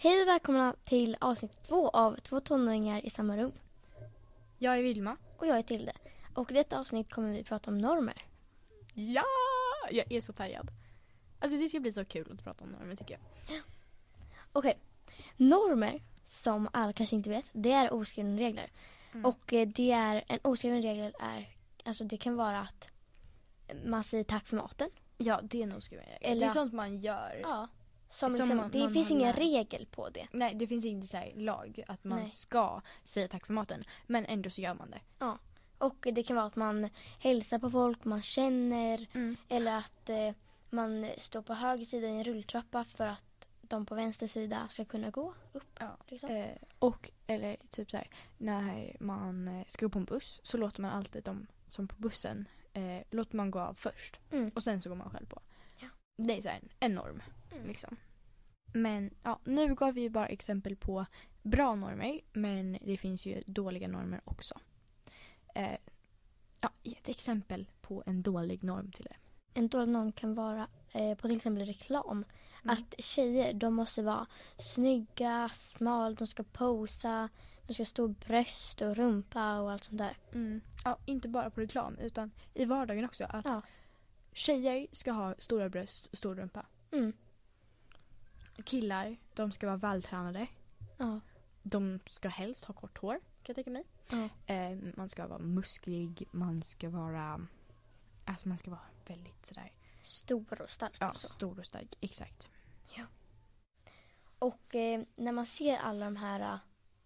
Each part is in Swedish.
Hej och välkomna till avsnitt två av Två tonåringar i samma rum. Jag är Vilma. Och jag är Tilde. Och i detta avsnitt kommer vi prata om normer. Ja! Jag är så taggad. Alltså det ska bli så kul att prata om normer tycker jag. Okej. Normer, som alla kanske inte vet, det är oskrivna regler. Mm. Och eh, det är, en oskriven regel är, alltså det kan vara att man säger tack för maten. Ja, det är nog skriven regel. Eller Det är sånt man gör. Ja. Som Som liksom, man- det man finns ingen regel på det. Nej, det finns så här lag att man Nej. ska säga tack för maten. Men ändå så gör man det. Och det kan vara att man hälsar på folk man känner. Mm. Eller att eh, man står på höger sida i en rulltrappa för att de på vänster sida ska kunna gå upp. Ja. Liksom. Eh, och, eller typ så här, när man eh, ska gå på en buss så låter man alltid de som på bussen, eh, låter man gå av först. Mm. Och sen så går man själv på. Ja. Det är så här en norm. Mm. Liksom. Men ja, nu gav vi ju bara exempel på bra normer, men det finns ju dåliga normer också. Eh, ja, ett exempel på en dålig norm till det. En dålig norm kan vara eh, på till exempel reklam. Mm. Att tjejer de måste vara snygga, smal, de ska posa, de ska stå bröst och rumpa och allt sånt där. Mm. Ja, inte bara på reklam, utan i vardagen också. Att Ja. tjejer ska ha stora bröst och stor rumpa. Mm. Killar, de ska vara vältränade. Ja. De ska helst ha kort hår, kan jag tänka mig. Ja. Eh, man ska vara musklig, man ska vara... Alltså man ska vara väldigt sådär... Stor och stark. Ja, och så. stor och stark. Exakt. Och eh, när man ser alla de här eh,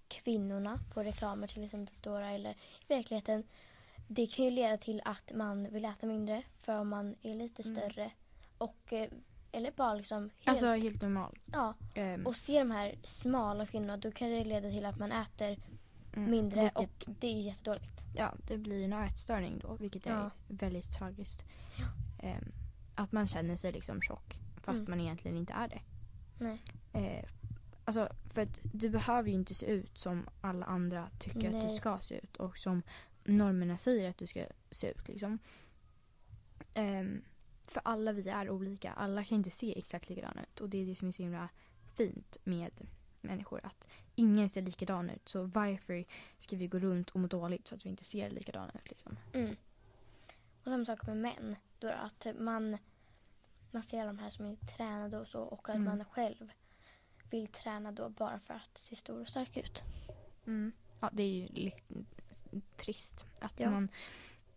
kvinnorna på reklamer till exempel då, eller i verkligheten. Det kan ju leda till att man vill äta mindre för man är lite Mm. större. Och, eh, eller bara liksom helt, Alltså helt normal. ja, Ehm, och ser de här smala kvinnorna då kan det leda till att man äter mm, mindre vilket, och det är jättedåligt. Ja, det blir en ätstörning då, vilket är Ja. väldigt tragiskt. Ehm, att man känner sig liksom tjock, fast Mm. man egentligen inte är det. Nej. Eh, alltså, för att du behöver ju inte se ut som alla andra tycker att Nej. du ska se ut och som normerna säger att du ska se ut. Liksom. Ehm, för alla vi är olika. Alla kan inte se exakt likadana ut och det är det som är så himla fint med människor. Att ingen ser likadan ut. Så varför ska vi gå runt och må dåligt för att vi inte ser likadana ut? Liksom? Mm. Och samma sak med män. Då det att man, man ser de här som är tränade och så och att Mm. man själv vill träna då bara för att se stor och stark ut. Mm. Ja, det är ju trist. Att Ja. man,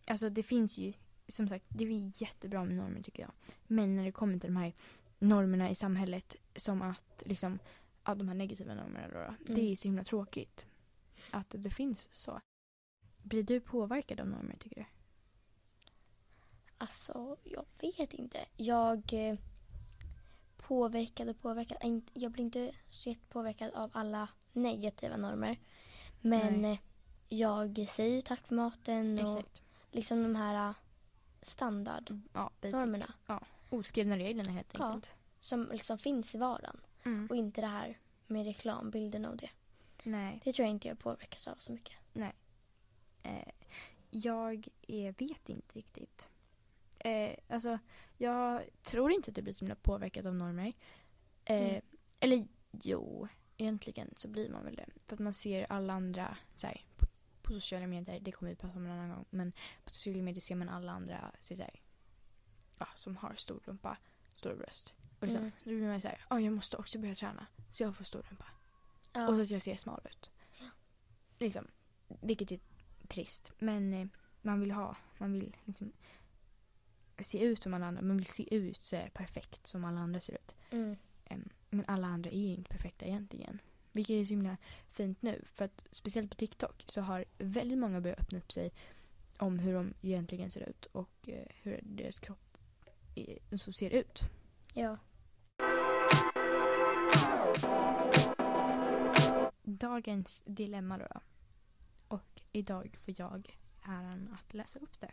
alltså det finns ju, som sagt, det är jättebra med normer tycker jag. Men när det kommer till de här normerna i samhället som att liksom, ja, de här negativa normerna då, då det är så himla tråkigt. Att det finns så. Blir du påverkad av normer tycker du? Alltså, jag vet inte. Jag eh, påverkad och påverkad. äh, Jag blir inte så jättepåverkad av alla negativa normer. Men Nej. eh, jag säger tack för maten och Exakt. liksom de här eh, standardnormerna Ja, basic. Oskrivna reglerna helt Ja. enkelt. som liksom finns i vardagen. Mm. Och inte det här med reklambilderna och det. Nej. Det tror jag inte jag påverkas av så mycket. Eh, jag eh, vet inte riktigt. Eh, alltså, jag tror inte att det blir så himla påverkad av normer. Eh, Mm. Eller jo, egentligen så blir man väl det. För att man ser alla andra så här, på, på sociala medier, det kommer vi prata om en annan gång, men på sociala medier ser man alla andra så här, ja, som har stor rumpa, stor bröst. Och liksom, Mm. Då blir man så här, oh, jag måste också börja träna så jag får stor rumpa. Ja. Och så att jag ser smal ut. Liksom. Vilket är trist. Men eh, man vill ha, man vill liksom se ut som alla andra. Man vill se ut så perfekt som alla andra ser ut. Mm. Em, men alla andra är ju inte perfekta egentligen. Vilket är så himla fint nu. För att speciellt på TikTok så har väldigt många börjat öppna upp sig om hur de egentligen ser ut och eh, hur deras kropp så ser ut. ja. Dagens dilemma då, då. Och idag får jag äran att läsa upp det.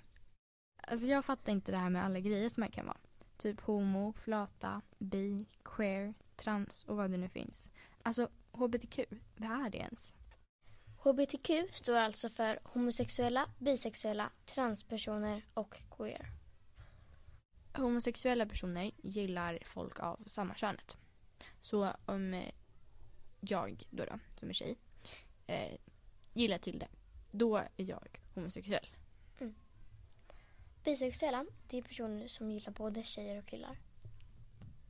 Alltså jag fattar inte det här med alla grejer som man kan vara. Typ homo, flata, bi, queer, trans och vad det nu finns. Alltså hbtq, vad är det ens? HBTQ står alltså för homosexuella, bisexuella, transpersoner och queer. Homosexuella personer gillar folk av samma könet. Så om eh, jag då, då som är tjej, eh, gillar till det, då är jag homosexuell. Bisexuella, det är personer som gillar både tjejer och killar.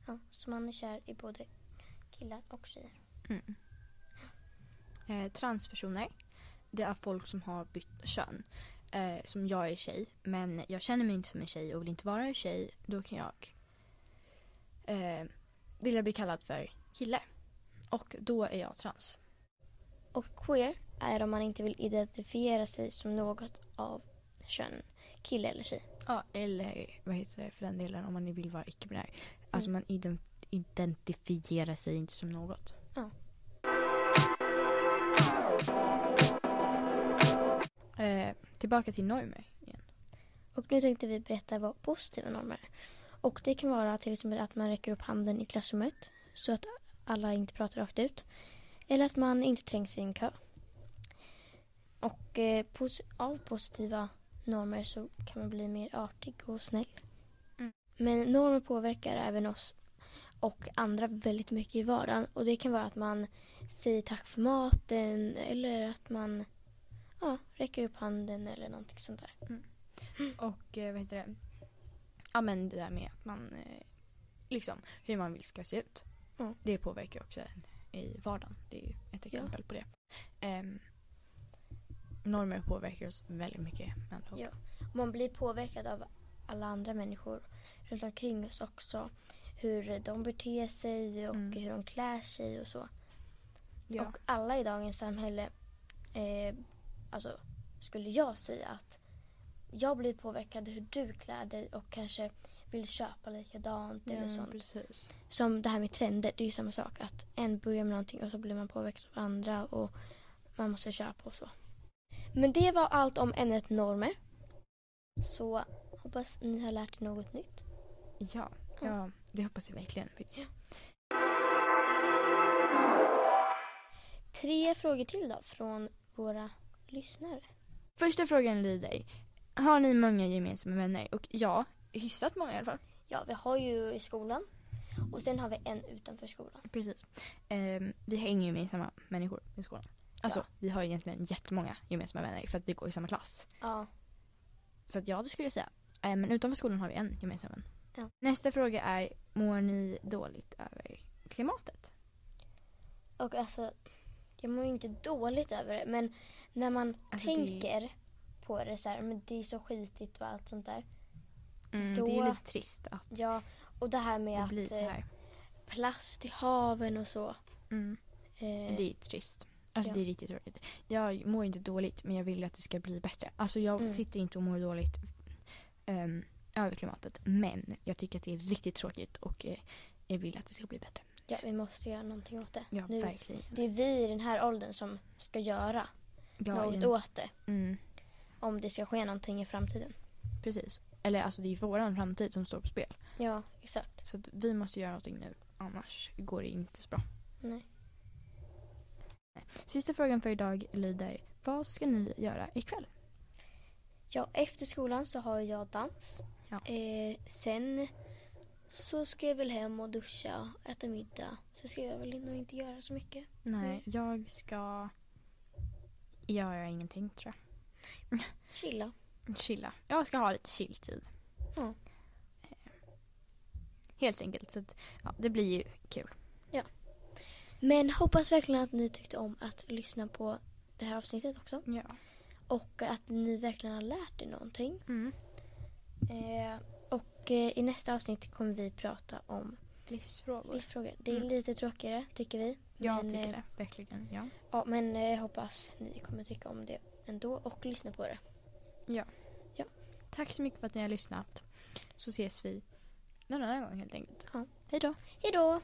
Ja, så man är kär i både killar och tjejer. Mm. Eh, transpersoner, det är folk som har bytt kön. Eh, som jag är tjej, men jag känner mig inte som en tjej och vill inte vara en tjej. Då kan jag eh, vilja bli kallad för kille. Och då är jag trans. Och queer är om man inte vill identifiera sig som något av könen. Kille eller tjej. Ja, eller vad heter det för den delen om man vill vara icke-binär. Alltså man ident- identifierar sig inte som något. Tillbaka till normer igen. Och nu tänkte vi berätta vad positiva normer är. Och det kan vara till exempel att man räcker upp handen i klassrummet så att alla inte pratar rakt ut. Eller att man inte trängs i en kö. Och eh, pos- av positiva normer så kan man bli mer artig och snäll. Mm. Men normer påverkar även oss och andra väldigt mycket i vardagen. Och det kan vara att man säger tack för maten eller att man ja, räcker upp handen eller någonting sånt där. Och eh, vad heter det? Ja men det där med att man eh, liksom hur man vill ska se ut. Ja. Det påverkar också en i vardagen. Det är ju ett exempel på det. Ehm, normer påverkar oss väldigt mycket. Ja. Man blir påverkad av alla andra människor runt omkring oss också. Hur de beter sig och Mm. hur de klär sig och så. Ja. Och alla i dagens samhälle, eh, alltså skulle jag säga att jag blir påverkad hur du klär dig och kanske vill köpa likadant eller ja, sånt. precis. Som det här med trender, det är ju samma sak. Att en börjar med någonting och så blir man påverkad av andra och man måste köpa och så. Men det var allt om ämnet normer. Så hoppas ni har lärt er något nytt. Ja, ja det hoppas jag verkligen. faktiskt. Tre frågor till då från våra lyssnare. Första frågan lyder. Har ni många gemensamma vänner? Och ja, hyfsat många i alla fall. Ja, vi har ju i skolan och sen har vi en utanför skolan. Precis. Ehm, vi har inga gemensamma människor i skolan. Alltså, Ja. vi har egentligen jättemånga gemensamma vänner för att vi går i samma klass. Ja, Så att ja, det skulle jag säga. Eh, men utanför skolan har vi en gemensam vän. Ja. Nästa fråga är, mår ni dåligt över klimatet? och alltså jag mår ju inte dåligt över det men när man Alltså, det- tänker på det så här, men det är så skitigt och allt sånt där. Mm, Då- Det är lite trist att Ja, och det här med det att eh, plast i haven och så. Mm, Eh, det är trist. Alltså ja. det är riktigt tråkigt. Jag mår inte dåligt men jag vill att det ska bli bättre. Alltså jag Mm. sitter inte och mår dåligt ehm, över klimatet. Men jag tycker att det är riktigt tråkigt och eh, jag vill att det ska bli bättre. Ja, vi måste göra någonting åt det. Ja, Nu, verkligen. det är vi i den här åldern som ska göra Ja, något egentligen- åt det. mm, Om det ska ske någonting i framtiden. precis. Eller alltså det är ju våran framtid som står på spel. Ja, exakt. Så vi måste göra någonting nu. Annars går det inte så bra. Nej. Sista frågan för idag lyder. Vad ska ni göra ikväll? Ja, efter skolan så har jag dans. Ja. Eh, sen så ska jag väl hem och duscha, äta middag. Så ska jag väl nog inte göra så mycket. Nej, jag ska göra ingenting tror Chilla. jag. Chilla. Jag ska ha lite chilltid. Ja. Eh, Helt enkelt. Så att, ja, det blir ju kul. Men hoppas verkligen att ni tyckte om att lyssna på det här avsnittet också. Ja. Och att ni verkligen har lärt er någonting. Mm. Eh, och eh, i nästa avsnitt kommer vi prata om Livsfrågor. livsfrågor. Det är Mm. lite tråkigare tycker vi. Jag Men, tycker eh, det. Verkligen. Ja. Ja, men eh, jag hoppas ni kommer tycka om det ändå och lyssna på det. Tack så mycket för att ni har lyssnat. Så ses vi någon annan gång helt enkelt. Ja. Hej då. Hej då!